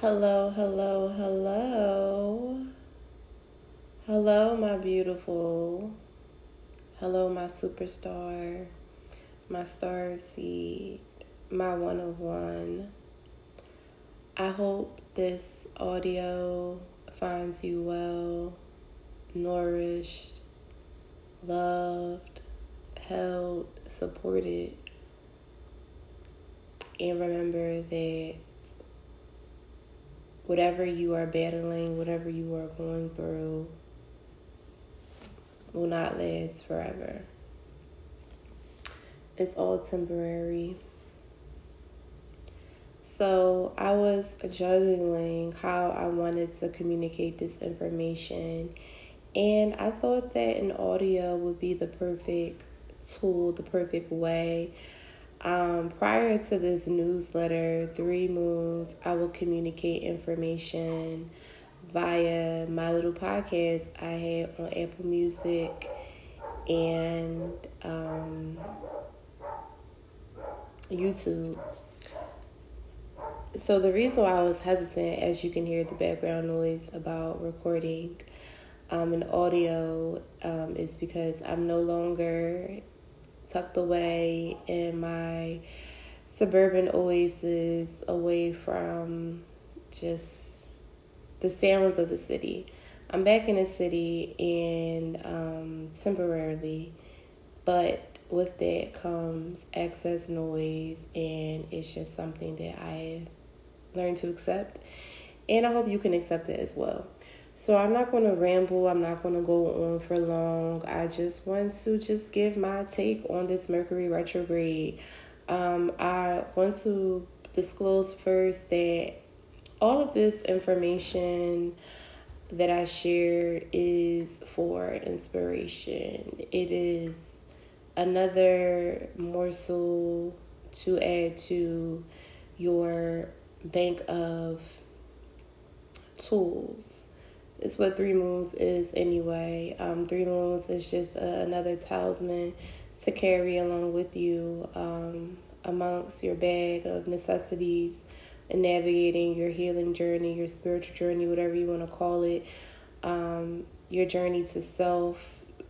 Hello, hello, hello. Hello, my beautiful. Hello, my superstar, my star seed, my one of one. I hope this audio finds you well, nourished, loved, held, supported. And remember that whatever you are battling, whatever you are going through, will not last forever. It's all temporary. So I was juggling how I wanted to communicate this information, and I thought that an audio would be the perfect tool, the perfect way um, prior to this newsletter, Three Moons, I will communicate information via my little podcast I had on Apple Music and um, YouTube. So, the reason why I was hesitant, as you can hear the background noise about recording um, an audio, um, is because I'm no longer tucked away in my suburban oasis away from just the sounds of the city. I'm back in the city and um, temporarily, but with that comes excess noise, and it's just something that I learned to accept. And I hope you can accept it as well. So I'm not going to ramble. I'm not going to go on for long. I just want to just give my take on this Mercury retrograde. Um, I want to disclose first that all of this information that I shared is for inspiration. It is another morsel to add to your bank of tools it's what three moons is anyway. Um, three moons is just uh, another talisman to carry along with you um, amongst your bag of necessities and navigating your healing journey, your spiritual journey, whatever you want to call it, um, your journey to self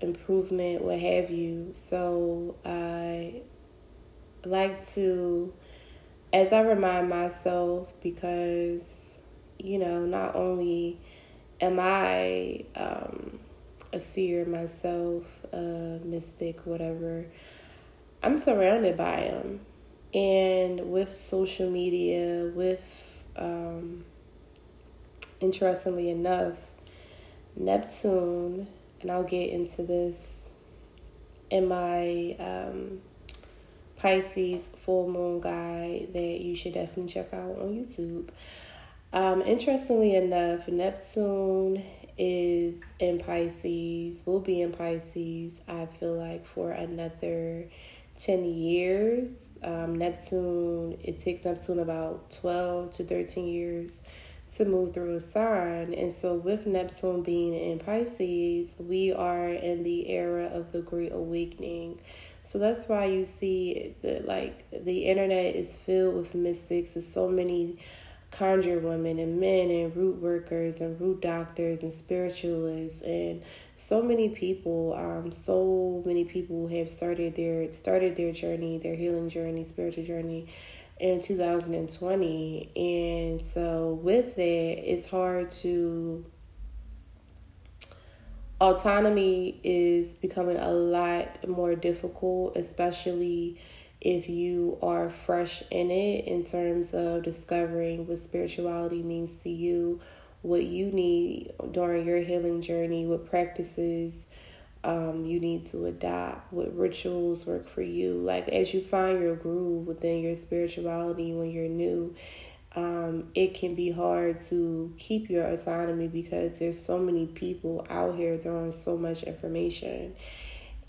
improvement, what have you. So I like to, as I remind myself, because you know, not only am I um, a seer myself, a mystic, whatever? I'm surrounded by them. And with social media, with, um, interestingly enough, Neptune, and I'll get into this in my um, Pisces full moon guide that you should definitely check out on YouTube. Um, interestingly enough, Neptune is in Pisces, will be in Pisces, I feel like, for another 10 years. Um, Neptune, it takes Neptune about 12 to 13 years to move through a sign. And so, with Neptune being in Pisces, we are in the era of the Great Awakening. So that's why you see the like the internet is filled with mystics. There's so many conjure women and men and root workers and root doctors and spiritualists and so many people um so many people have started their started their journey their healing journey spiritual journey in 2020 and so with that it's hard to autonomy is becoming a lot more difficult especially if you are fresh in it in terms of discovering what spirituality means to you, what you need during your healing journey, what practices um, you need to adopt, what rituals work for you. Like as you find your groove within your spirituality when you're new, um, it can be hard to keep your autonomy because there's so many people out here throwing so much information.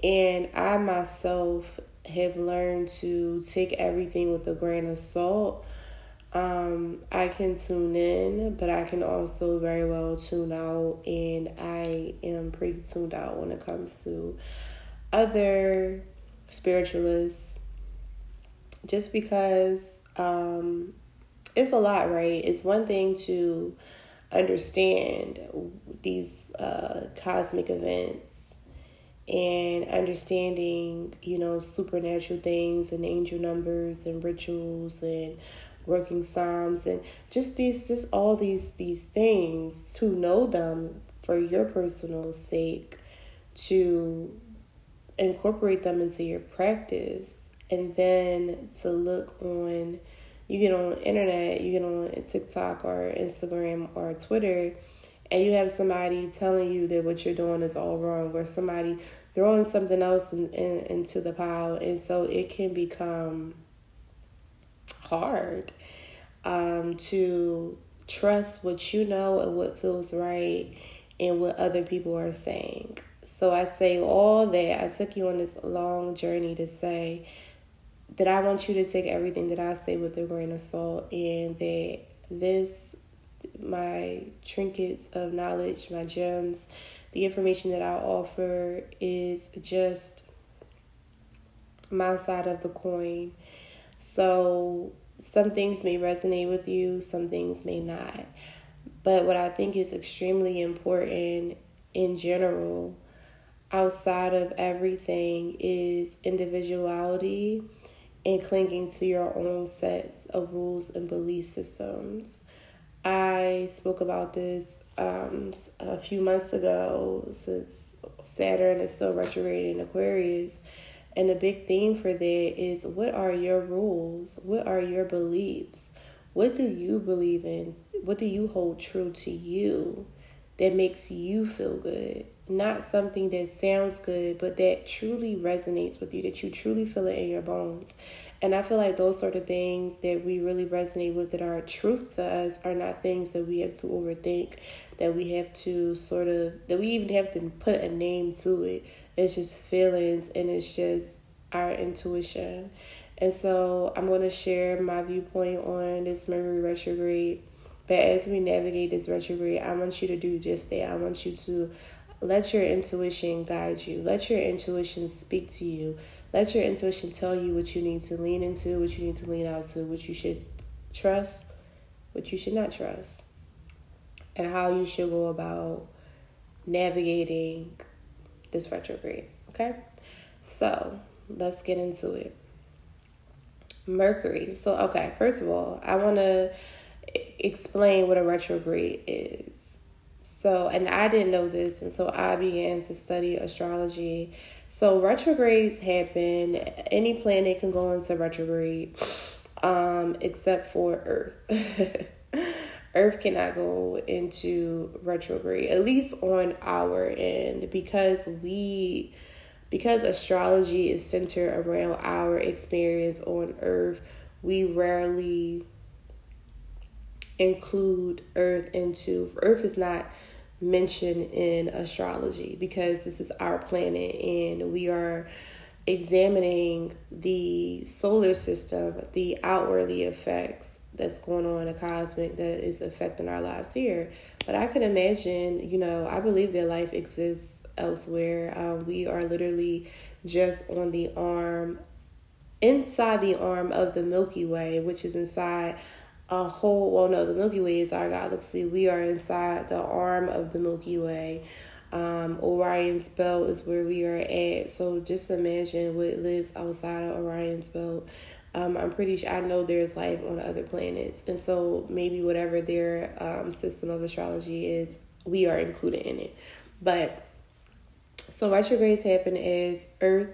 And I myself have learned to take everything with a grain of salt. Um, I can tune in, but I can also very well tune out, and I am pretty tuned out when it comes to other spiritualists. Just because um, it's a lot, right? It's one thing to understand these uh, cosmic events and understanding, you know, supernatural things and angel numbers and rituals and working psalms and just these just all these these things to know them for your personal sake to incorporate them into your practice. And then to look on you get on internet you get on tiktok or instagram or twitter and you have somebody telling you that what you're doing is all wrong or somebody throwing something else in, in, into the pile. And so it can become hard um, to trust what you know and what feels right and what other people are saying. So i say all that. I took you on this long journey to say that i want you to take everything that i say with a grain of salt and that this my trinkets of knowledge, my gems, the information that I offer is just my side of the coin. So some things may resonate with you, some things may not. But what I think is extremely important in general, outside of everything, is individuality and clinging to your own sets of rules and belief systems. I spoke about this um, a few months ago since Saturn is still retrograde in Aquarius. And the big theme for that is what are your rules? What are your beliefs? What do you believe in? What do you hold true to you that makes you feel good? Not something that sounds good, but that truly resonates with you, that you truly feel it in your bones. And I feel like those sort of things that we really resonate with that are truth to us are not things that we have to overthink, that we have to sort of, that we even have to put a name to it. It's just feelings and it's just our intuition. And so I'm going to share my viewpoint on this Mercury retrograde. But as we navigate this retrograde, I want you to do just that. I want you to let your intuition guide you, let your intuition speak to you let your intuition tell you what you need to lean into, what you need to lean out to, what you should trust, what you should not trust, and how you should go about navigating this retrograde. Okay? So let's get into it. Mercury. So, okay, first of all, I want to explain what a retrograde is. So, and I didn't know this, and so I began to study astrology so retrogrades happen. Any planet can go into retrograde, um, except for Earth. Earth cannot go into retrograde, at least on our end, because we, because astrology is centered around our experience on Earth. We rarely include Earth into Earth is not mentioned in astrology because this is our planet and we are examining the solar system, the outwardly effects that's going on in cosmic that is affecting our lives here. But I could imagine, you know, I believe that life exists elsewhere. Um, we are literally just on the arm, inside the arm of the Milky Way, which is inside a whole well no the milky way is our galaxy. We are inside the arm of the milky way. Um, orion's belt is where we are at. So just imagine what lives outside of orion's belt. Um, i'm pretty sure i know there's life on other planets. And so maybe whatever their um, system of astrology is we are included in it. But so retrogrades happen as earth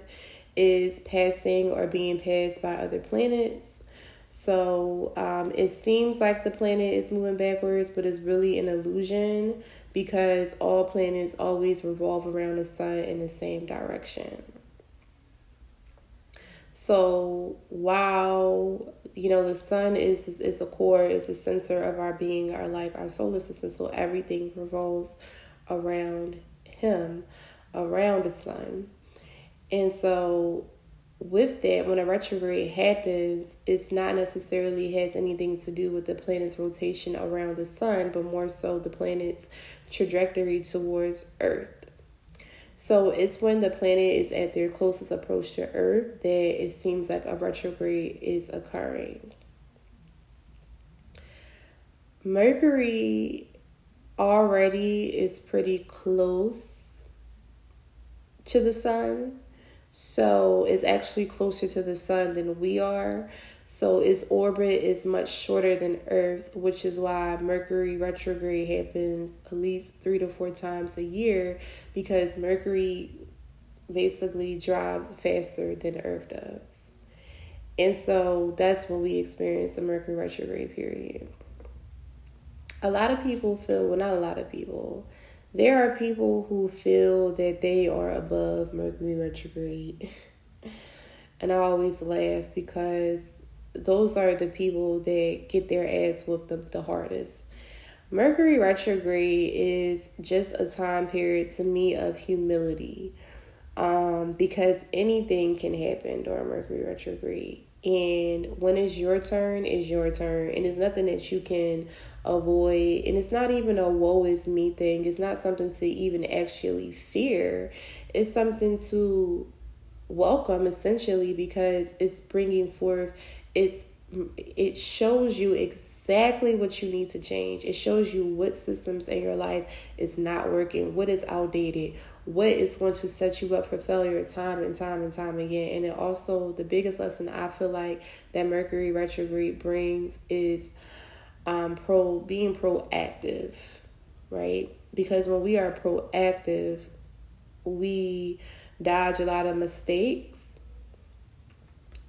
is passing or being passed by other planets so um, it seems like the planet is moving backwards, but it's really an illusion because all planets always revolve around the sun in the same direction. So while you know the sun is is the core, is the center of our being, our life, our solar system. So everything revolves around him, around the sun, and so with that, when a retrograde happens, it's not necessarily has anything to do with the planet's rotation around the sun, but more so the planet's trajectory towards Earth. So it's when the planet is at their closest approach to Earth that it seems like a retrograde is occurring. Mercury already is pretty close to the sun. So it's actually closer to the sun than we are. So its orbit is much shorter than Earth's, which is why Mercury retrograde happens at least three to four times a year because Mercury basically drives faster than Earth does. And so that's when we experience the Mercury retrograde period. A lot of people feel, well, not a lot of people, there are people who feel that they are above Mercury retrograde. and I always laugh because those are the people that get their ass whooped the, the hardest. Mercury retrograde is just a time period to me of humility um, because anything can happen during Mercury retrograde. And when it's your turn, it's your turn. And it's nothing that you can avoid. And it's not even a woe is me thing. It's not something to even actually fear. It's something to welcome essentially because it's bringing forth it's it shows you exactly what you need to change. It shows you what systems in your life is not working, what is outdated, what is going to set you up for failure time and time and time again. And it also, the biggest lesson I feel like that Mercury retrograde brings is um, pro being proactive, right? Because when we are proactive, we dodge a lot of mistakes.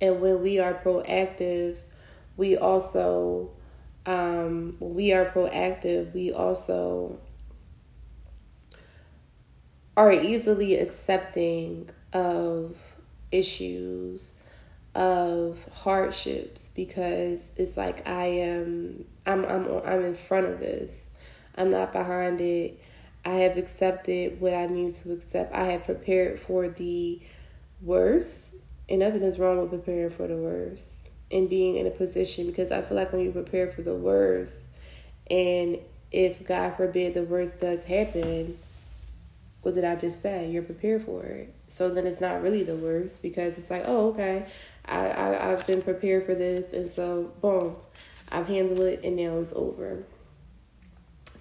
And when we are proactive, we also, um, we are proactive, we also are easily accepting of issues of hardships because it's like I am I'm I'm I'm in front of this. I'm not behind it. I have accepted what I need to accept. I have prepared for the worst. And nothing is wrong with preparing for the worst and being in a position because I feel like when you prepare for the worst and if God forbid the worst does happen, what did I just say? You're prepared for it. So then it's not really the worst because it's like, oh, okay, I, I, I've been prepared for this. And so, boom, I've handled it and now it's over.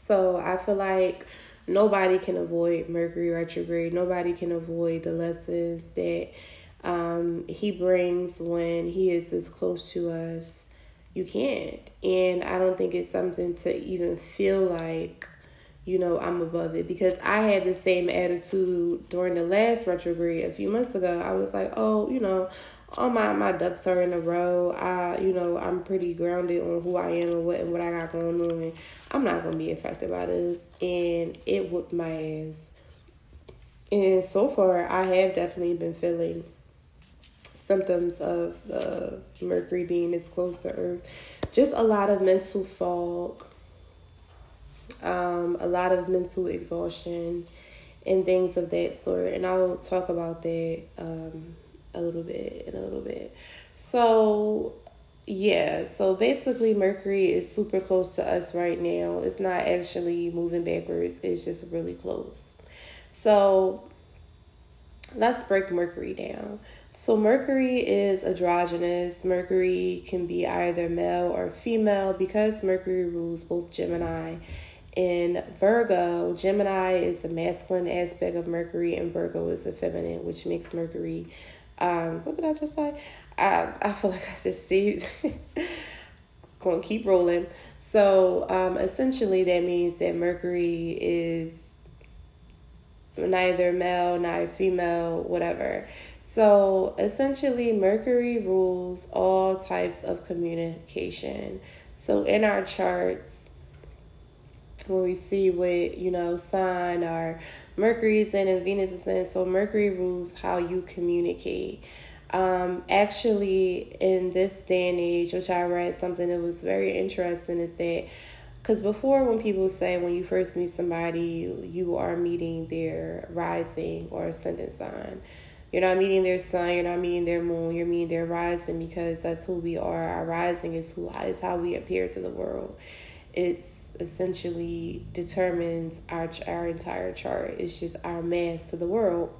So I feel like nobody can avoid Mercury retrograde. Nobody can avoid the lessons that um, he brings when he is this close to us. You can't. And I don't think it's something to even feel like you know, I'm above it because I had the same attitude during the last retrograde a few months ago. I was like, oh, you know, all my, my ducks are in a row. I, you know, I'm pretty grounded on who I am and what and what I got going on. I'm not gonna be affected by this, and it whooped my ass. And so far, I have definitely been feeling symptoms of the Mercury being this close to Earth. Just a lot of mental fog um, a lot of mental exhaustion, and things of that sort. And I'll talk about that um, a little bit and a little bit. So, yeah, so basically, Mercury is super close to us right now. It's not actually moving backwards, it's just really close. So, let's break Mercury down. So, Mercury is androgynous. Mercury can be either male or female because Mercury rules both Gemini and Virgo, Gemini is the masculine aspect of Mercury, and Virgo is the feminine, which makes Mercury. Um, what did I just say? I I feel like I just see. going to keep rolling. So um, essentially, that means that Mercury is neither male, neither female, whatever. So essentially, Mercury rules all types of communication. So in our charts, when we see what you know sign our Mercury is in and Venus is in. So Mercury rules how you communicate. Um, actually, in this day and age, which I read something that was very interesting, is that because before, when people say when you first meet somebody, you, you are meeting their rising or ascendant sign. You're not meeting their sun, you're not meeting their moon, you're meeting their rising because that's who we are. Our rising is who is how we appear to the world. It's essentially determines our our entire chart. It's just our mass to the world.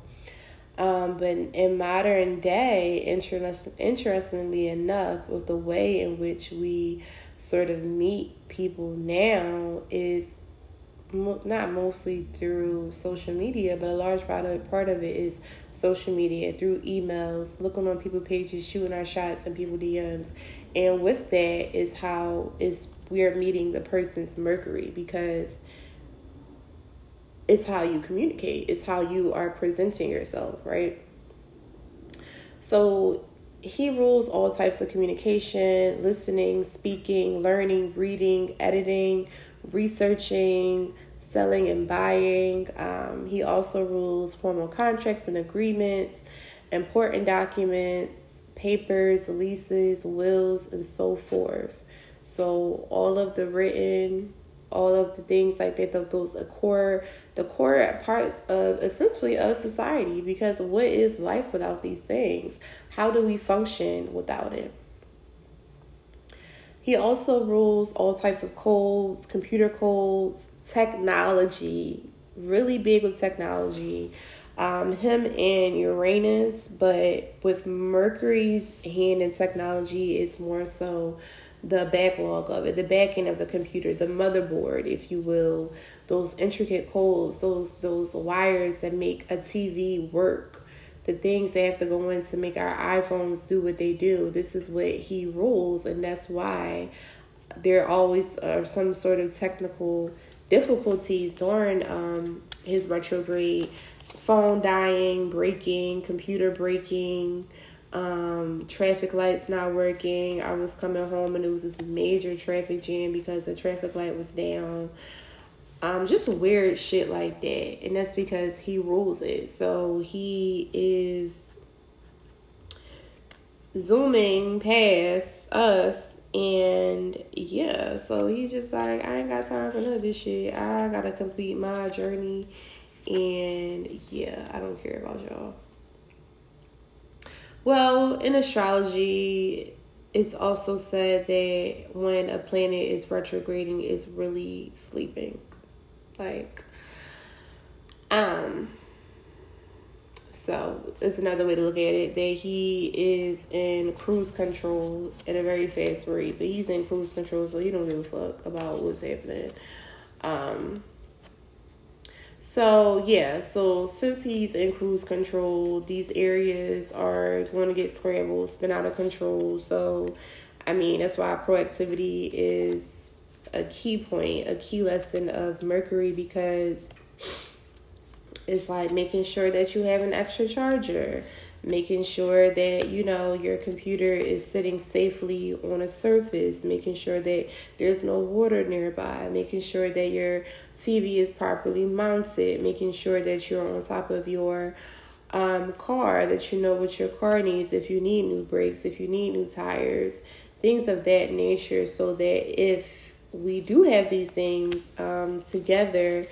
Um, but in modern day, interest, interestingly enough, with the way in which we sort of meet people now is mo- not mostly through social media, but a large part of, part of it is social media through emails, looking on people pages, shooting our shots and people DMs. And with that is how is we are meeting the person's Mercury because it's how you communicate, it's how you are presenting yourself, right? So he rules all types of communication, listening, speaking, learning, reading, editing, researching, selling and buying. Um, he also rules formal contracts and agreements, important documents, papers, leases, wills, and so forth. So all of the written, all of the things like that, those are core, the core parts of essentially of society. Because what is life without these things? How do we function without it? He also rules all types of codes, computer codes, technology, really big with technology. Um, him and Uranus, but with Mercury's hand in technology it's more so the backlog of it, the back end of the computer, the motherboard, if you will, those intricate codes, those those wires that make a TV work, the things that have to go in to make our iPhones do what they do. This is what he rules, and that's why there always are some sort of technical difficulties during um, his retrograde phone dying, breaking, computer breaking, um, traffic lights not working. I was coming home and it was this major traffic jam because the traffic light was down. Um, just weird shit like that. And that's because he rules it. So he is zooming past us and yeah, so he's just like, I ain't got time for none of this shit. I gotta complete my journey. And yeah, I don't care about y'all. Well, in astrology, it's also said that when a planet is retrograding, it's really sleeping. Like, um, so it's another way to look at it that he is in cruise control at a very fast rate, but he's in cruise control, so he don't give a fuck about what's happening. Um, so yeah, so since he's in cruise control, these areas are going to get scrambled, spin out of control. So, I mean, that's why proactivity is a key point, a key lesson of Mercury because it's like making sure that you have an extra charger, making sure that you know your computer is sitting safely on a surface, making sure that there's no water nearby, making sure that your TV is properly mounted, making sure that you're on top of your um, car, that you know what your car needs, if you need new brakes, if you need new tires, things of that nature, so that if we do have these things um, together,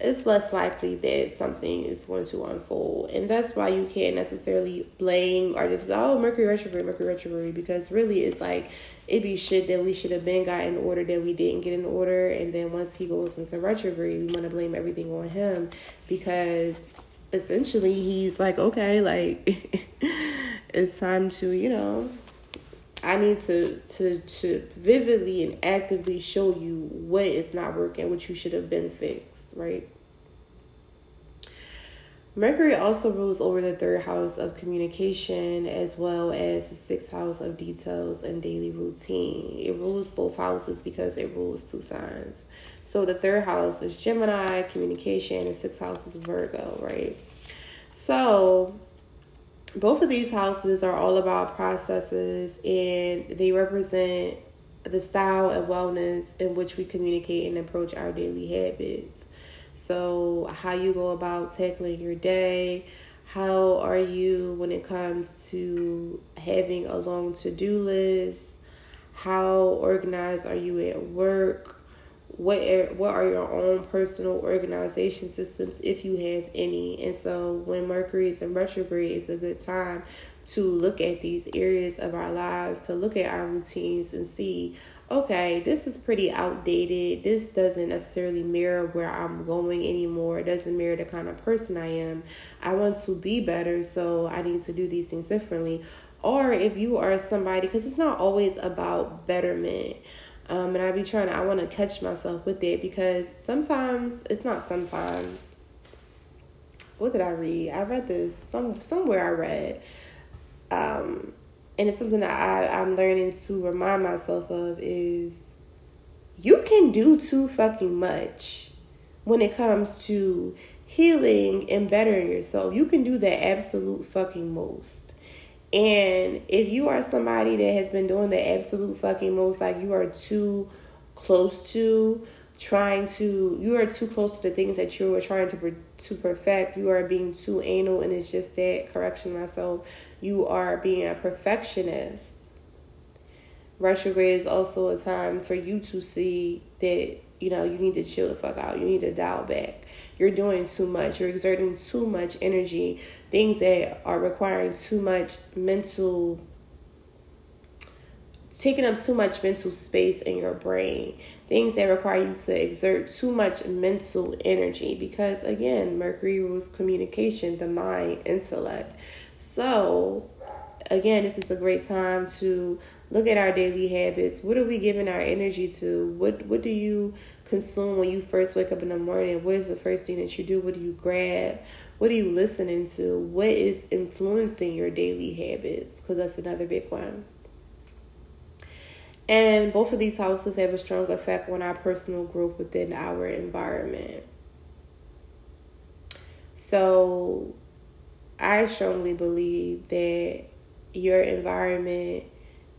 it's less likely that something is going to unfold. And that's why you can't necessarily blame or just oh, Mercury retrograde, Mercury retrograde, because really it's like it be shit that we should have been got in order that we didn't get in order. And then once he goes into retrograde, we want to blame everything on him because essentially he's like, okay, like it's time to, you know, I need to to to vividly and actively show you what is not working, what you should have been fixed, right? Mercury also rules over the third house of communication as well as the sixth house of details and daily routine. It rules both houses because it rules two signs. So the third house is Gemini, communication, and sixth house is Virgo, right? So both of these houses are all about processes and they represent the style and wellness in which we communicate and approach our daily habits. So, how you go about tackling your day, how are you when it comes to having a long to do list, how organized are you at work, what are, what are your own personal organization systems if you have any? And so when mercury is in retrograde it's a good time to look at these areas of our lives to look at our routines and see okay this is pretty outdated this doesn't necessarily mirror where i'm going anymore it doesn't mirror the kind of person i am i want to be better so i need to do these things differently or if you are somebody because it's not always about betterment Um, and I be trying I want to catch myself with it because sometimes, it's not sometimes. What did I read? I read this some somewhere I read. Um, and it's something that I, I'm learning to remind myself of is you can do too fucking much when it comes to healing and bettering yourself. You can do the absolute fucking most. And if you are somebody that has been doing the absolute fucking most, like you are too close to trying to, you are too close to the things that you are trying to to perfect. You are being too anal, and it's just that correction myself. You are being a perfectionist. Retrograde is also a time for you to see that you know you need to chill the fuck out. You need to dial back you're doing too much. You're exerting too much energy. Things that are requiring too much mental taking up too much mental space in your brain. Things that require you to exert too much mental energy because again, Mercury rules communication, the mind, intellect. So, again, this is a great time to look at our daily habits. What are we giving our energy to? What what do you consume when you first wake up in the morning? What is the first thing that you do? What do you grab? What are you listening to? What is influencing your daily habits? Because that's another big one. And both of these houses have a strong effect on our personal growth within our environment. So I strongly believe that your environment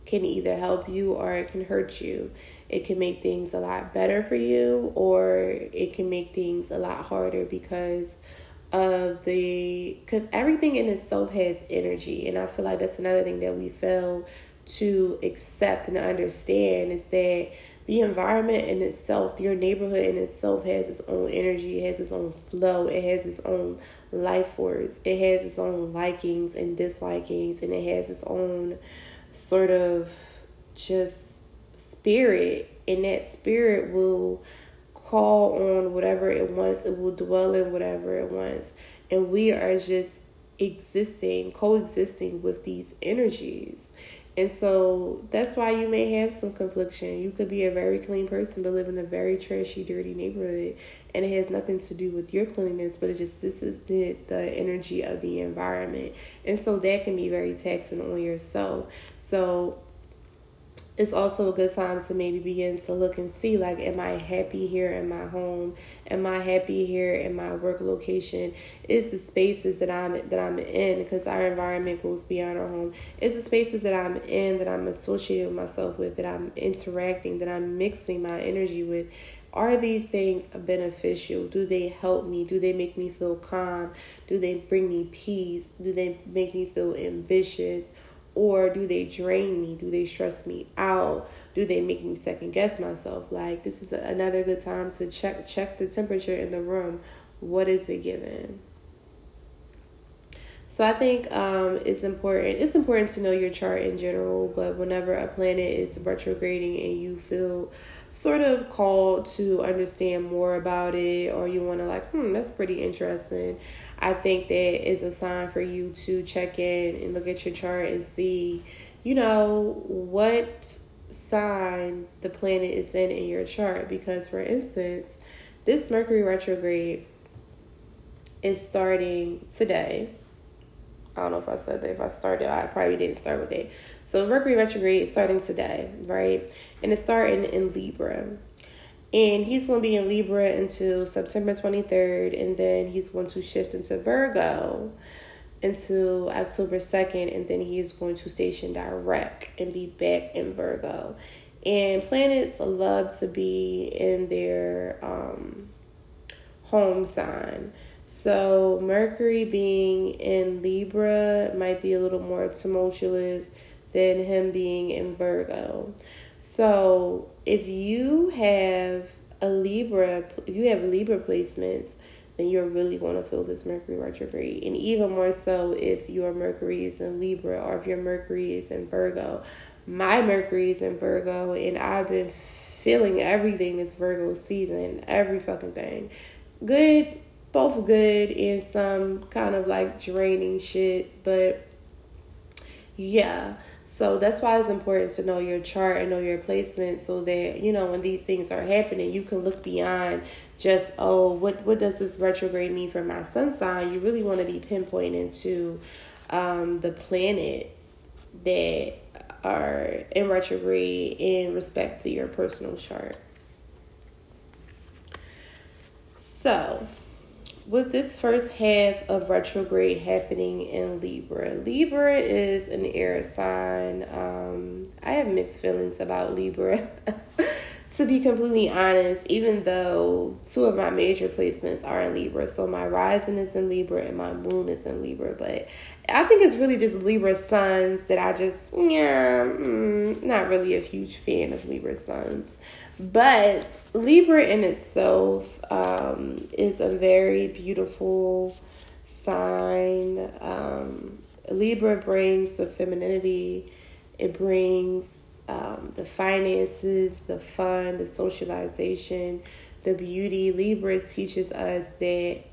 can either help you or it can hurt you. It can make things a lot better for you or it can make things a lot harder because of the because everything in itself has energy and i feel like that's another thing that we fail to accept and understand is that the environment in itself your neighborhood in itself has its own energy it has its own flow it has its own life force it has its own likings and dislikings and it has its own sort of just spirit, and that spirit will call on whatever it wants, it will dwell in whatever it wants. And we are just existing, coexisting with these energies. And so that's why you may have some confliction. You could be a very clean person but live in a very trashy, dirty neighborhood. And it has nothing to do with your cleanliness, but it just this is the, the energy of the environment. And so that can be very taxing on yourself. So it's also a good time to maybe begin to look and see like am i happy here in my home am i happy here in my work location is the spaces that i'm that i'm in because our environment goes beyond our home is the spaces that i'm in that i'm associating myself with that i'm interacting that i'm mixing my energy with are these things beneficial? Do they help me? Do they make me feel calm? Do they bring me peace? Do they make me feel ambitious? Or do they drain me? Do they stress me out? Do they make me second guess myself? Like this is another good time to check check the temperature in the room. What is it given so i think um, it's important it's important to know your chart in general but whenever a planet is retrograding and you feel sort of called to understand more about it or you want to like hmm that's pretty interesting I think that is a sign for you to check in and look at your chart and see, you know, what sign the planet is in in your chart. Because, for instance, this Mercury retrograde is starting today. I don't know if I said that. If I started, I probably didn't start with it. So Mercury retrograde is starting today, right? And it's starting in Libra. And he's going to be in Libra until September 23rd, and then he's going to shift into Virgo until October 2nd, and then he is going to station direct and be back in Virgo. And planets love to be in their um, home sign. So, Mercury being in Libra might be a little more tumultuous than him being in Virgo. So if you have a Libra, if you have Libra placements, then you're really going to feel this Mercury retrograde. And even more so if your Mercury is in Libra or if your Mercury is in Virgo. My Mercury is in Virgo, and I've been feeling everything this Virgo season, every fucking thing. Good, both good and some kind of like draining shit, but yeah. So that's why it's important to know your chart and know your placement so that, you know, when these things are happening, you can look beyond just, oh, what, what does this retrograde mean for my sun sign? You really want to be pinpointing to um, the planets that are in retrograde in respect to your personal chart. So, with this first half of retrograde happening in Libra, Libra is an air sign. Um, I have mixed feelings about Libra. to be completely honest, even though two of my major placements are in Libra, so my rising is in Libra and my moon is in Libra, but I think it's really just Libra suns that I just, yeah, mm, not really a huge fan of Libra suns. But Libra in itself um, is a very beautiful sign. Um, Libra brings the femininity, it brings um, the finances, the fun, the socialization, the beauty. Libra teaches us that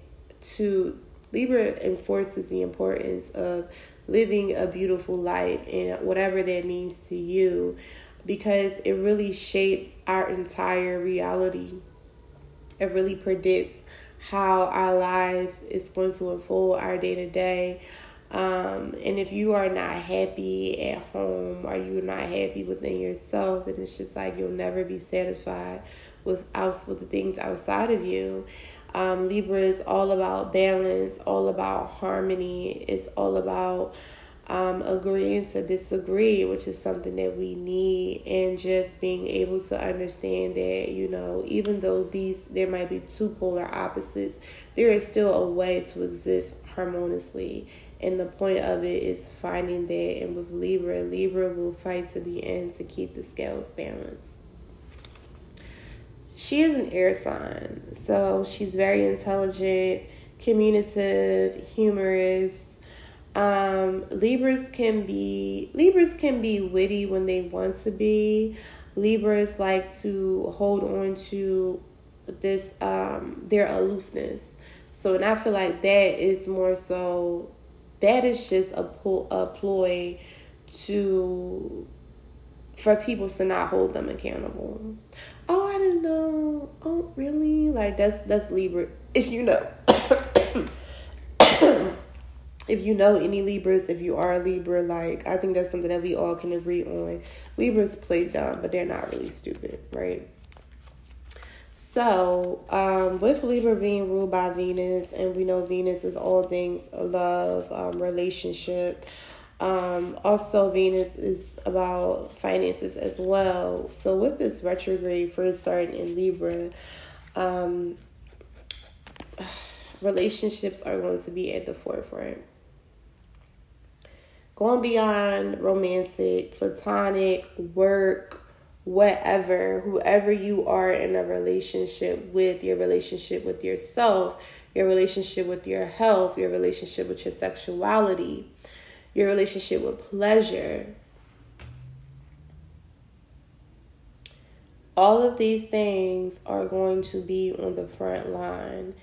to Libra enforces the importance of living a beautiful life and whatever that means to you because it really shapes our entire reality. It really predicts how our life is going to unfold our day to day. Um, and if you are not happy at home or you're not happy within yourself, then it's just like you'll never be satisfied with out with the things outside of you. Um, Libra is all about balance, all about harmony. It's all about um, agreeing to disagree, which is something that we need, and just being able to understand that you know, even though these there might be two polar opposites, there is still a way to exist harmoniously. And the point of it is finding that. And with Libra, Libra will fight to the end to keep the scales balanced. She is an air sign, so she's very intelligent, communicative, humorous, um, Libras can be Libras can be witty when they want to be. Libras like to hold on to this um, their aloofness. So and I feel like that is more so that is just a pull a ploy to for people to not hold them accountable. Oh, I didn't know. Oh, really? Like that's that's Libra. If you know. if you know any Libras, if you are a Libra, like I think that's something that we all can agree on. Libras play dumb, but they're not really stupid, right? So, um, with Libra being ruled by Venus, and we know Venus is all things love, um, relationship. Um, also, Venus is about finances as well. So, with this retrograde first starting in Libra, um, relationships are going to be at the forefront going beyond romantic, platonic, work, whatever, whoever you are in a relationship with, your relationship with yourself, your relationship with your health, your relationship with your sexuality, your relationship with pleasure. All of these things are going to be on the front line.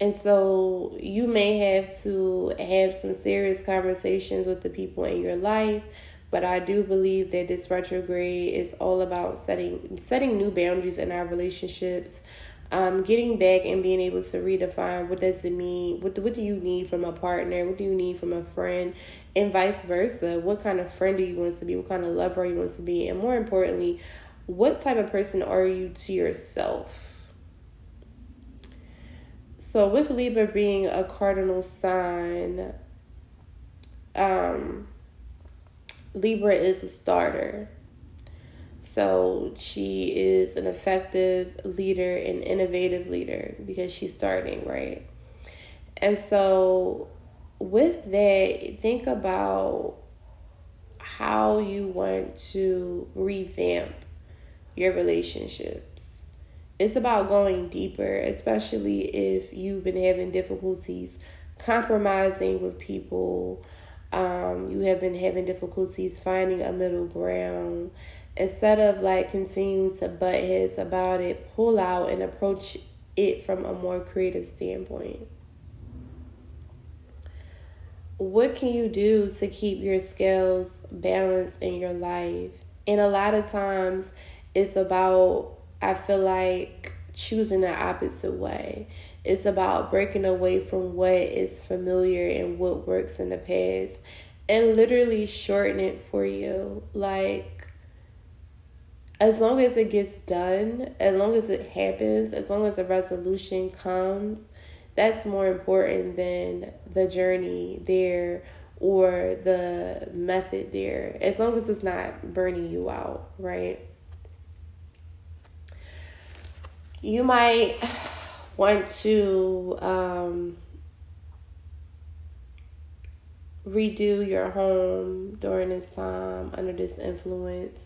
And so you may have to have some serious conversations with the people in your life. But I do believe that this retrograde is all about setting setting new boundaries in our relationships, um, getting back and being able to redefine what does it mean, what what do you need from a partner, what do you need from a friend, and vice versa. What kind of friend do you want to be? What kind of lover you want to be? And more importantly, what type of person are you to yourself? So with Libra being a cardinal sign, um, Libra is a starter. So she is an effective leader and innovative leader because she's starting, right? And so with that, think about how you want to revamp your relationship it's about going deeper, especially if you've been having difficulties compromising with people. Um, you have been having difficulties finding a middle ground. Instead of like continuing to butt heads about it, pull out and approach it from a more creative standpoint. What can you do to keep your scales balanced in your life. And a lot of times it's about, I feel like, choosing the opposite way. It's about breaking away from what is familiar and what works in the past and literally shorten it for you. Like, as long as it gets done, as long as it happens, as long as a resolution comes, that's more important than the journey there or the method there. As long as it's not burning you out, right? You might want to um, redo your home during this time under this influence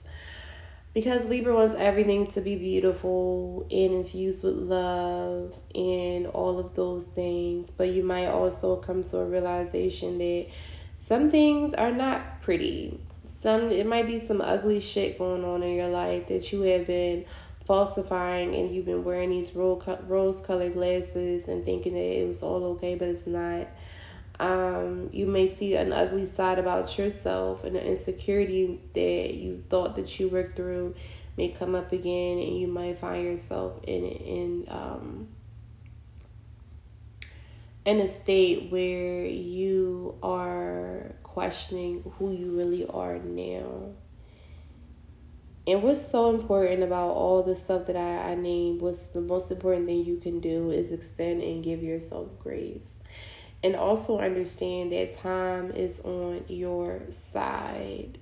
because Libra wants everything to be beautiful and infused with love and all of those things. But you might also come to a realization that some things are not pretty. Some it might be some ugly shit going on in your life that you have been falsifying and you've been wearing these rose colored glasses and thinking that it was all okay, but it's not. Um, you may see an ugly side about yourself and the insecurity that you thought that you worked through may come up again, and you might find yourself in in um, in a state where you are questioning who you really are now. And what's so important about all the stuff that I, I named, what's the most important thing you can do is extend and give yourself grace. And also understand that time is on your side.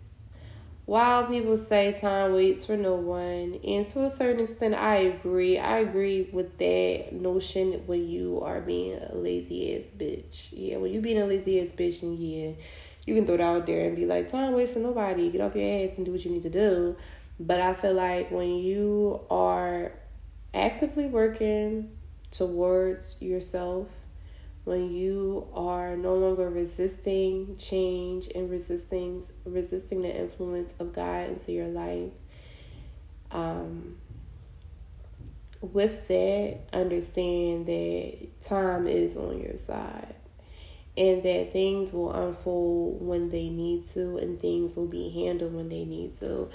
While people say time waits for no one, and to a certain extent, I agree. I agree with that notion when you are being a lazy ass bitch. Yeah, when you being a lazy ass bitch, and yeah, you can throw it out there and be like, time waits for nobody. Get off your ass and do what you need to do. But I feel like when you are actively working towards yourself, when you are no longer resisting change and resisting resisting the influence of God into your life, um, with that, understand that time is on your side and that things will unfold when they need to and things will be handled when they need to.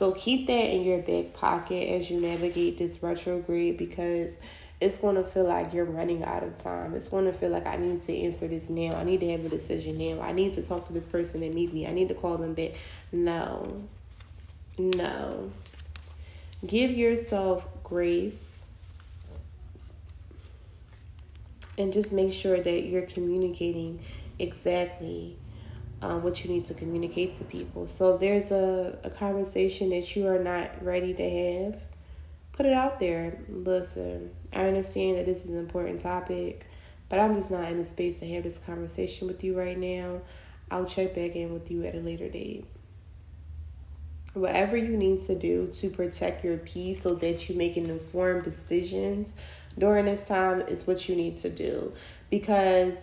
So keep that in your back pocket as you navigate this retrograde because it's going to feel like you're running out of time. It's going to feel like I need to answer this now. I need to have a decision now. I need to talk to this person and meet me. I need to call them back. No. No. Give yourself grace and just make sure that you're communicating exactly um, what you need to communicate to people. So if there's a, a conversation that you are not ready to have, put it out there. Listen, I understand that this is an important topic, but I'm just not in the space to have this conversation with you right now. I'll check back in with you at a later date. Whatever you need to do to protect your peace so that you make informed decisions during this time is what you need to do because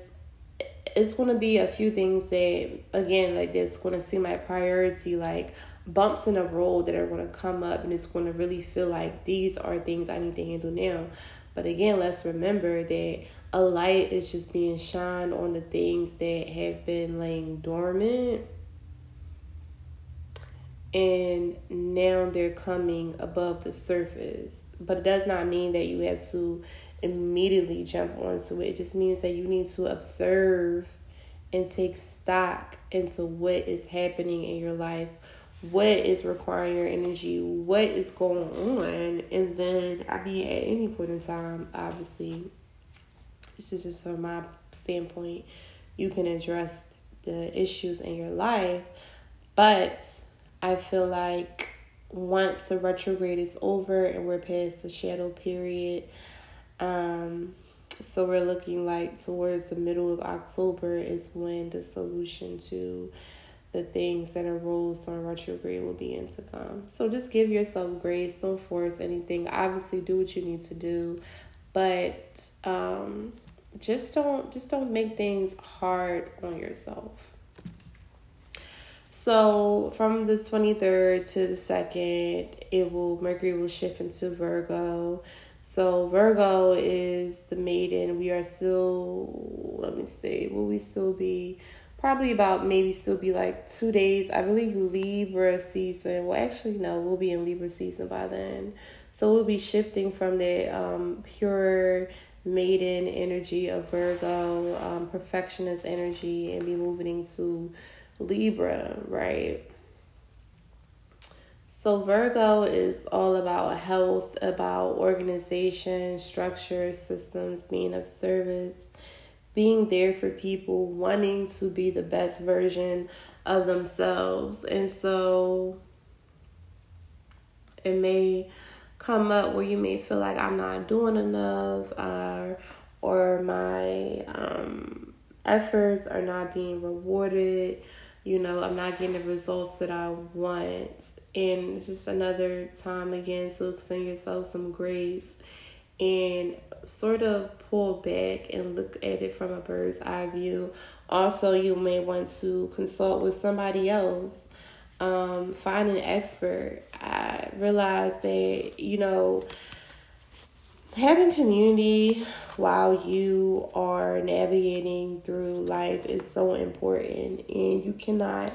it's going to be a few things that again like that's going to seem like priority like bumps in the road that are going to come up and it's going to really feel like these are things i need to handle now. But again let's remember that a light is just being shined on the things that have been laying dormant. And now they're coming above the surface. But it does not mean that you have to immediately jump onto it. It just means that you need to observe and take stock into what is happening in your life, what is requiring your energy, what is going on, and then I mean at any point in time, obviously, this is just from my standpoint, you can address the issues in your life, but I feel like once the retrograde is over and we're past the shadow period, um, so we're looking like towards the middle of October is when the solution to the things that are rules on retrograde will begin to come. So just give yourself grace. Don't force anything. Obviously, do what you need to do, but um, just don't just don't make things hard on yourself. So from the 23rd to the 2nd, it will Mercury will shift into Virgo. So Virgo is the maiden. We are still let me see, will we still be probably about maybe still be like two days. I believe Libra season. Well, actually, no, we'll be in Libra season by then. So we'll be shifting from the um, pure maiden energy of Virgo, um, perfectionist energy, and be moving into Libra, right? So, Virgo is all about health, about organization, structure, systems, being of service, being there for people, wanting to be the best version of themselves. And so, it may come up where you may feel like I'm not doing enough, uh, or my um, efforts are not being rewarded. You know, I'm not getting the results that I want and just another time again to extend yourself some grace and sort of pull back and look at it from a bird's eye view. Also, you may want to consult with somebody else. Um, find an expert. I realized that, you know, having community while you are navigating through life is so important, and you cannot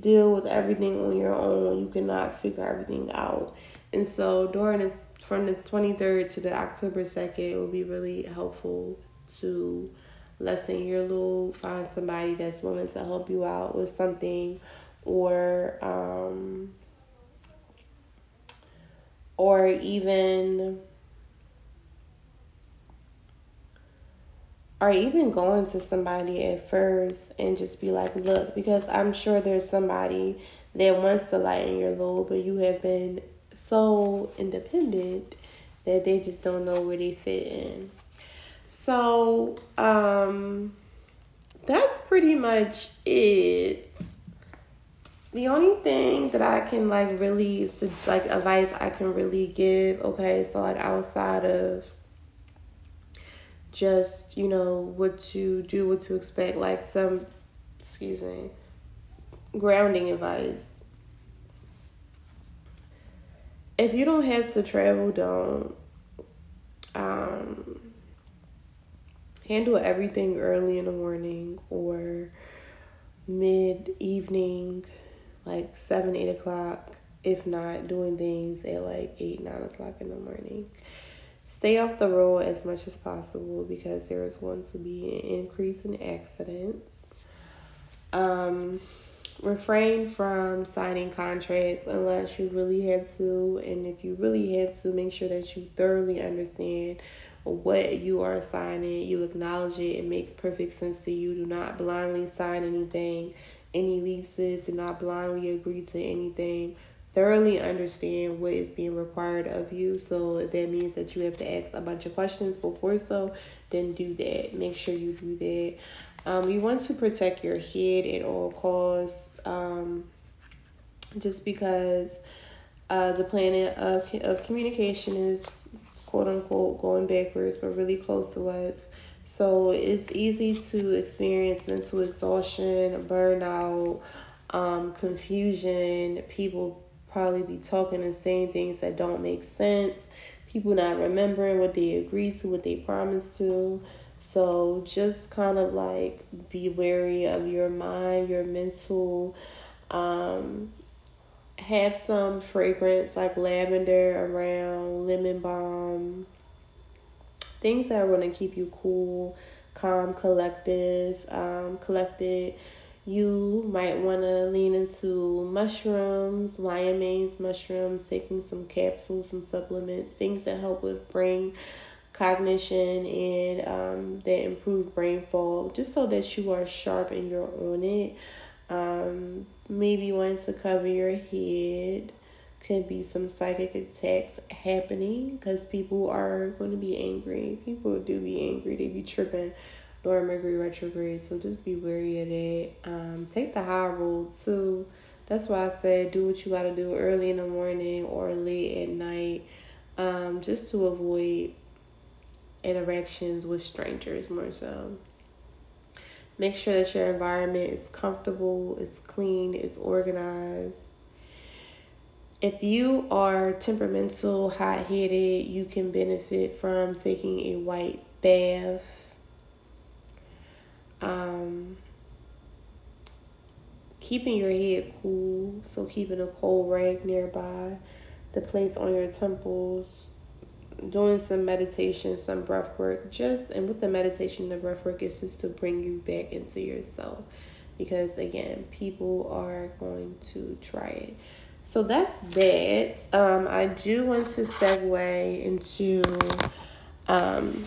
deal with everything on your own. You cannot figure everything out. And so during this from the 23rd to the October 2nd, it will be really helpful to lessen your load, find somebody that's willing to help you out with something or um or even or even going to somebody at first and just be like, look, because I'm sure there's somebody that wants to lighten your load, but you have been so independent that they just don't know where they fit in. So, um, that's pretty much it. The only thing that I can like really like advice I can really give, okay, so like outside of just you know what to do, what to expect, like some, excuse me, grounding advice. If you don't have to travel, don't. Um, handle everything early in the morning or mid evening, like seven, eight o'clock. If not, doing things at like eight, nine o'clock in the morning stay off the road as much as possible because there is going to be an increase in accidents. Um, refrain from signing contracts unless you really have to, and if you really have to, make sure that you thoroughly understand what you are signing. You acknowledge it, it makes perfect sense to you. Do not blindly sign anything, any leases, do not blindly agree to anything thoroughly understand what is being required of you. So if that means that you have to ask a bunch of questions before so, then do that. Make sure you do that. Um, you want to protect your head at all costs. Um, just because uh, the planet of, of communication is quote unquote going backwards, but really close to us. So it's easy to experience mental exhaustion, burnout, um, confusion, people probably be talking and saying things that don't make sense. People not remembering what they agreed to, what they promised to. So just kind of like be wary of your mind, your mental. Um, have some fragrance like lavender around, lemon balm, things that are going to keep you cool, calm, collective, um, collected you might want to lean into mushrooms, lion mane's mushrooms, taking some capsules, some supplements, things that help with brain cognition and um, that improve brain fog, just so that you are sharp and you're on it. Um, maybe wanting to cover your head. Could be some psychic attacks happening because people are going to be angry. People do be angry. They be tripping during Mercury retrograde. So just be wary of that. Um, take the high road too. That's why I said do what you got to do early in the morning or late at night, um, just to avoid interactions with strangers more so. Make sure that your environment is comfortable, is clean, is organized. If you are temperamental, hot headed, you can benefit from taking a white bath um, keeping your head cool, so keeping a cold rag nearby to place on your temples, doing some meditation, some breath work, just and with the meditation, the breath work is just to bring you back into yourself. Because again, people are going to try it. So that's that. Um, I do want to segue into um,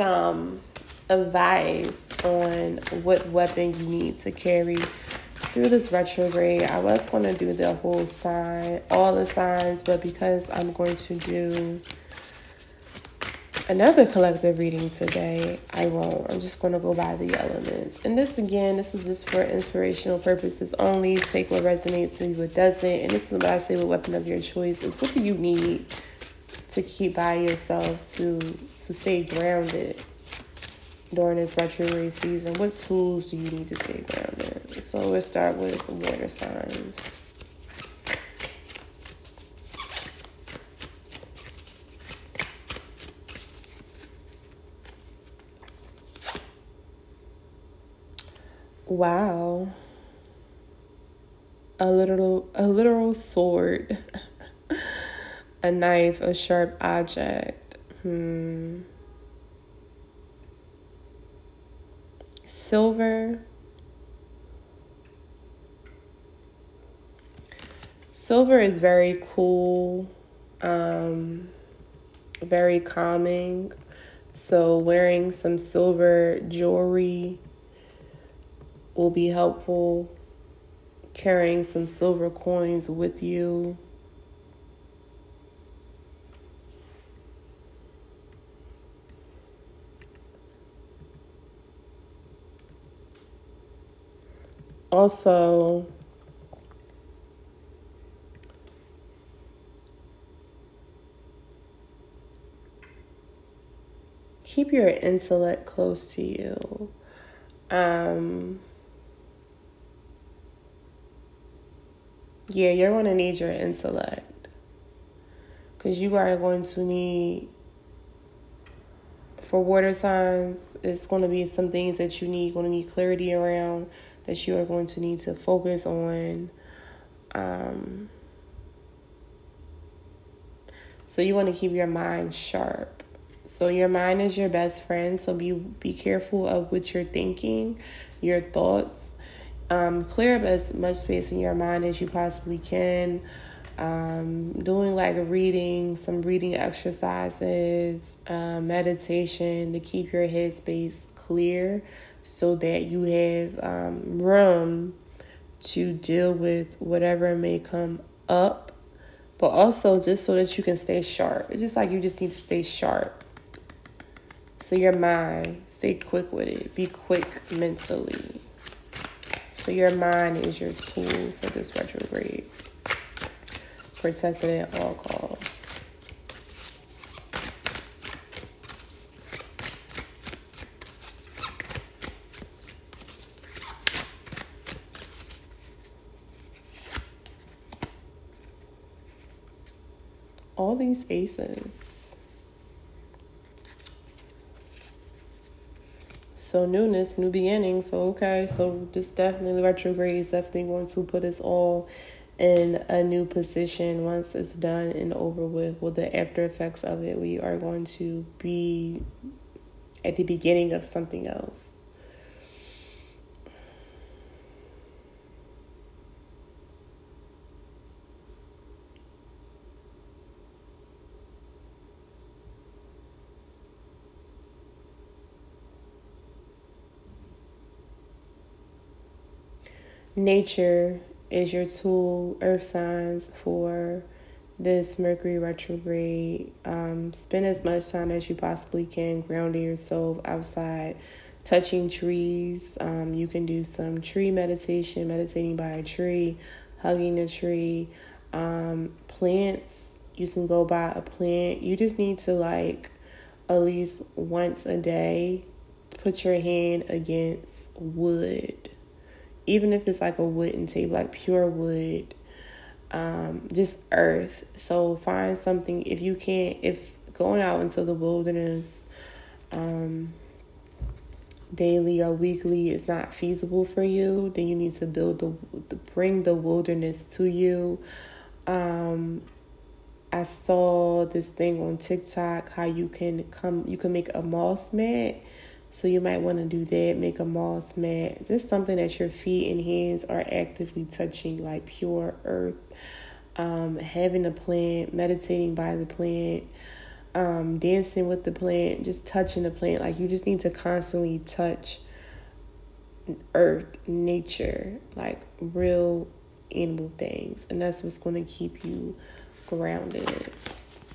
some advice on what weapon you need to carry through this retrograde. I was going to do the whole sign, all the signs, but because I'm going to do another collective reading today, I won't. I'm just going to go by the elements. And this, again, this is just for inspirational purposes only. Take what resonates, leave what doesn't. And this is what I say with weapon of your choice is what do you need to keep by yourself to to stay grounded during this retrograde season? What tools do you need to stay grounded? So we'll start with the water signs. Wow. A literal a literal sword. a knife, a sharp object. Hmm. silver. Silver is very cool, um, very calming. So, wearing some silver jewelry will be helpful. Carrying some silver coins with you also keep your intellect close to you. Um, yeah, you're going to need your intellect because you are going to need, for water signs, it's going to be some things that you need, going to need clarity around that you are going to need to focus on. Um, so you want to keep your mind sharp. So your mind is your best friend. So be be careful of what you're thinking, your thoughts. Um, clear up as much space in your mind as you possibly can. Um, doing like a reading, some reading exercises, uh, meditation to keep your headspace clear so that you have um, room to deal with whatever may come up, but also just so that you can stay sharp. It's just like you just need to stay sharp. So your mind, stay quick with it. Be quick mentally. So your mind is your tool for this retrograde. Protected at all costs. All these aces. So newness, new beginning. So okay, so this definitely retrograde is definitely going to put us all in a new position once it's done and over with. With the after effects of it, we are going to be at the beginning of something else. Nature is your tool, earth signs, for this Mercury retrograde. Um, spend as much time as you possibly can grounding yourself outside, touching trees. Um, you can do some tree meditation, meditating by a tree, hugging a tree. Um, plants, you can go by a plant. You just need to, like, at least once a day, put your hand against wood even if it's like a wooden table, like pure wood, um, just earth. So find something if you can't, if going out into the wilderness, um, daily or weekly is not feasible for you, then you need to build the, bring the wilderness to you. Um, I saw this thing on TikTok how you can come you can make a moss mat. So you might want to do that, make a moss mat. Just something that your feet and hands are actively touching, like pure earth. Um, having a plant, meditating by the plant, um, dancing with the plant, just touching the plant. Like you just need to constantly touch earth, nature, like real animal things. And that's what's going to keep you grounded.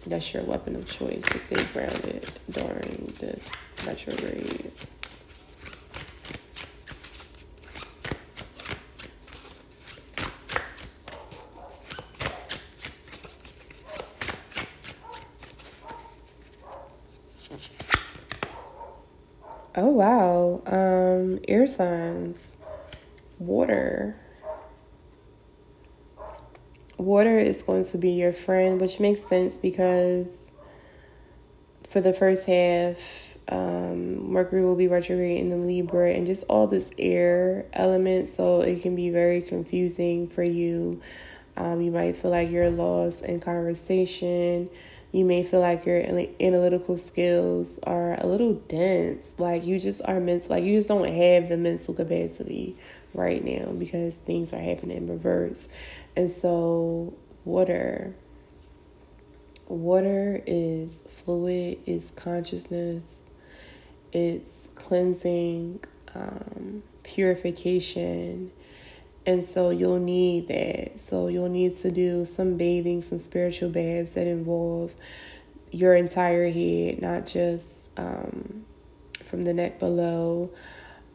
That's your weapon of choice to stay grounded during this retrograde. Oh wow. Um air signs. Water water is going to be your friend, which makes sense because for the first half, um, Mercury will be retrograde in Libra and just all this air element, so it can be very confusing for you. Um, you might feel like you're lost in conversation. You may feel like your analytical skills are a little dense. Like you just are meant, like you just don't have the mental capacity right now because things are happening in reverse. And so, water. Water is fluid, is consciousness, it's cleansing, um, purification. And so you'll need that. So you'll need to do some bathing, some spiritual baths that involve your entire head, not just um, from the neck below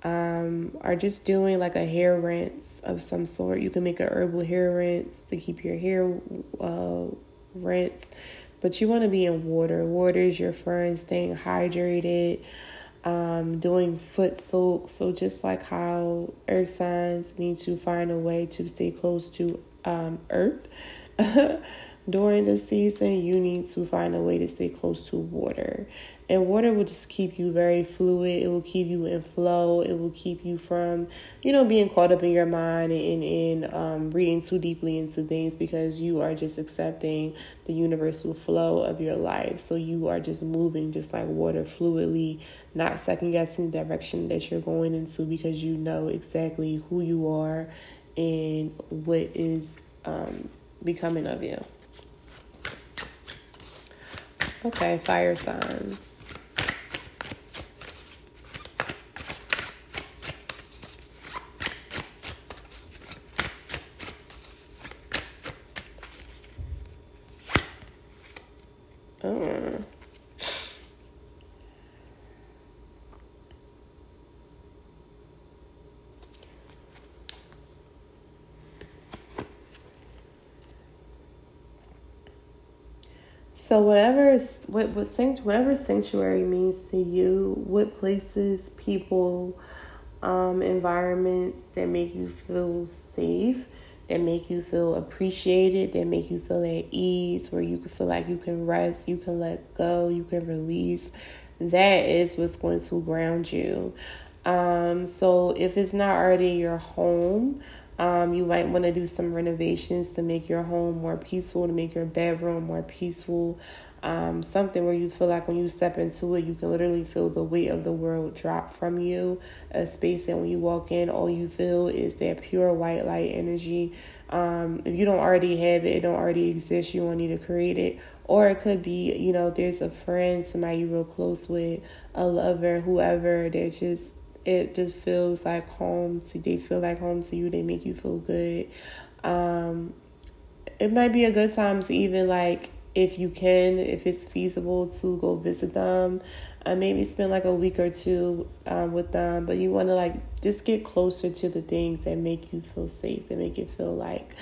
um, are just doing like a hair rinse of some sort. You can make a herbal hair rinse to keep your hair uh, rinsed, but you want to be in water. Water is your friend, staying hydrated, um, doing foot soak. So, just like how earth signs need to find a way to stay close to um, earth. during the season, you need to find a way to stay close to water. And water will just keep you very fluid. It will keep you in flow. It will keep you from, you know, being caught up in your mind and, and um, reading too deeply into things because you are just accepting the universal flow of your life. So you are just moving just like water fluidly, not second guessing the direction that you're going into because you know exactly who you are and what is um, becoming of you. Okay, fire signs. So whatever what what whatever sanctuary means to you, what places, people, um, environments that make you feel safe, that make you feel appreciated, that make you feel at ease, where you can feel like you can rest, you can let go, you can release. That is what's going to ground you. Um, so if it's not already your home, um, you might want to do some renovations to make your home more peaceful, to make your bedroom more peaceful. Um, something where you feel like when you step into it, you can literally feel the weight of the world drop from you. A space that when you walk in, all you feel is that pure white light energy. Um, if you don't already have it, it don't already exist, you won't need to create it. Or it could be, you know, there's a friend, somebody you're real close with, a lover, whoever that just it just feels like home to they feel like home to you they make you feel good um it might be a good time to even like if you can if it's feasible to go visit them. And maybe spend like a week or two um, with them but you want to like just get closer to the things that make you feel safe that make you feel like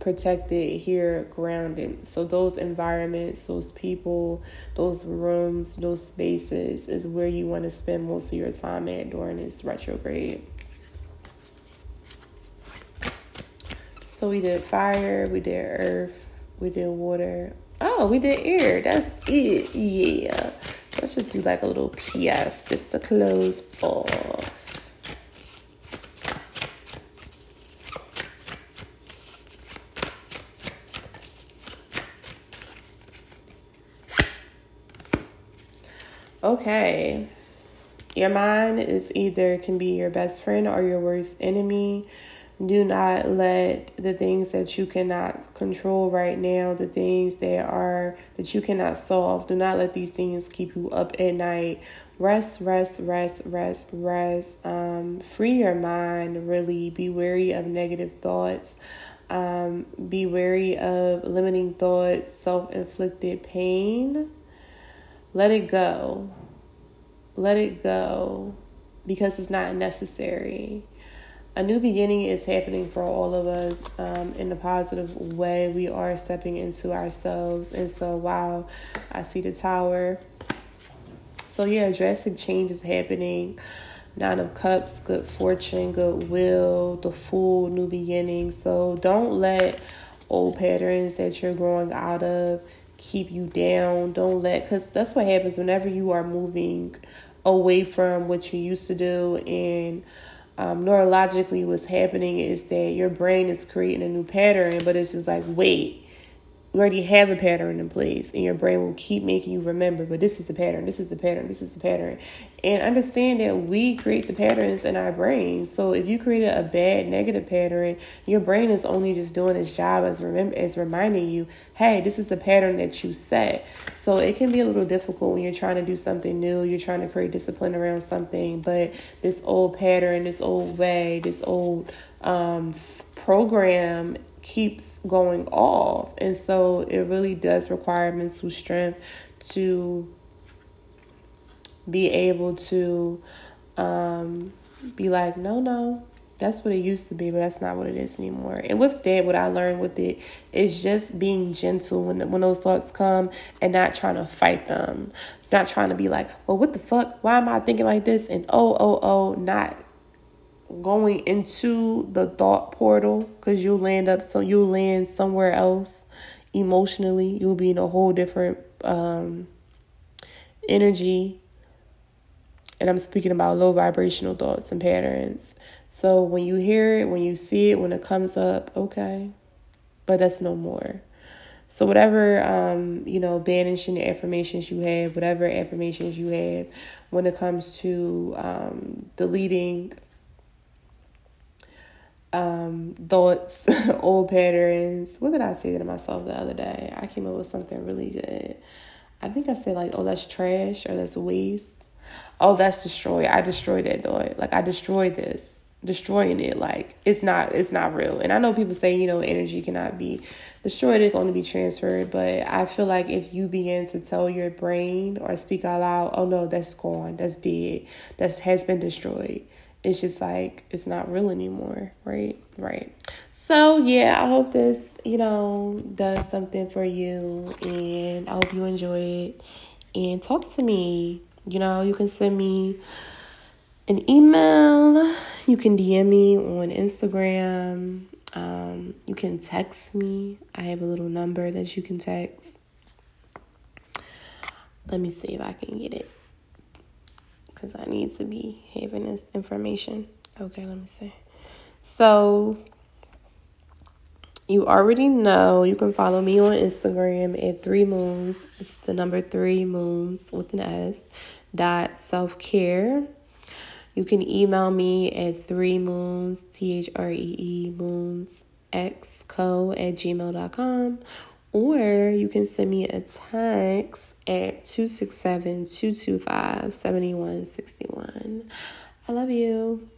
protected here grounded. So those environments those people those rooms those spaces is where you want to spend most of your time at during this retrograde. So we did fire we did earth we did water oh we did air that's it yeah let's just do like a little PS just to close off. Okay. Your mind is either can be your best friend or your worst enemy. Do not let the things that you cannot control right now, the things that are that you cannot solve, do not let these things keep you up at night. Rest, rest, rest, rest, rest. Um, free your mind. Really be wary of negative thoughts. Um, be wary of limiting thoughts, self inflicted pain. Let it go. Let it go because it's not necessary a new beginning is happening for all of us um, in a positive way. We are stepping into ourselves. And so, wow, I see the tower. So, yeah, drastic change is happening. Nine of Cups, good fortune, goodwill, the full new beginning. So, don't let old patterns that you're growing out of keep you down. Don't let, because that's what happens whenever you are moving away from what you used to do and um, neurologically what's happening is that your brain is creating a new pattern, but it's just like, wait, you already have a pattern in place and your brain will keep making you remember but this is the pattern this is the pattern this is the pattern. And understand that we create the patterns in our brain. So if you created a bad negative pattern your brain is only just doing its job as remember as reminding you hey this is the pattern that you set. So it can be a little difficult when you're trying to do something new you're trying to create discipline around something but this old pattern this old way this old um, program keeps going off. And so it really does require mental strength to be able to um, be like, no, no, that's what it used to be, but that's not what it is anymore. And with that, what I learned with it is just being gentle when when those thoughts come and not trying to fight them, not trying to be like, well, what the fuck? Why am I thinking like this? And oh, oh, oh, not going into the thought portal because you'll land up so you'll land somewhere else emotionally you'll be in a whole different um, energy. And i'm speaking about low vibrational thoughts and patterns. So when you hear it when you see it when it comes up okay. But that's no more. So whatever um, you know banishing the affirmations you have whatever affirmations you have when it comes to um, deleting um, thoughts, old patterns. What did I say to myself the other day? I came up with something really good. I think I said like, "Oh, that's trash" or "That's waste." Oh, that's destroy. I destroyed that door. Like I destroyed this, destroying it. Like it's not, it's not real. And I know people say you know energy cannot be destroyed; it's going to be transferred. But I feel like if you begin to tell your brain or speak out loud, "Oh no, that's gone. That's dead. That has been destroyed." It's just like it's not real anymore, right? Right. So yeah, I hope this, you know, does something for you and I hope you enjoy it. And talk to me. You know, you can send me an email, you can DM me on Instagram, um, you can text me. I have a little number that you can text. Let me see if I can get it because I need to be having this information. Okay, let me see. So, you already know you can follow me on Instagram at three moons. It's the number three moons with an S dot self care. You can email me at three moons, T H R E E moons, X co at gmail.com or you can send me a text at 267 225 7161. I love you.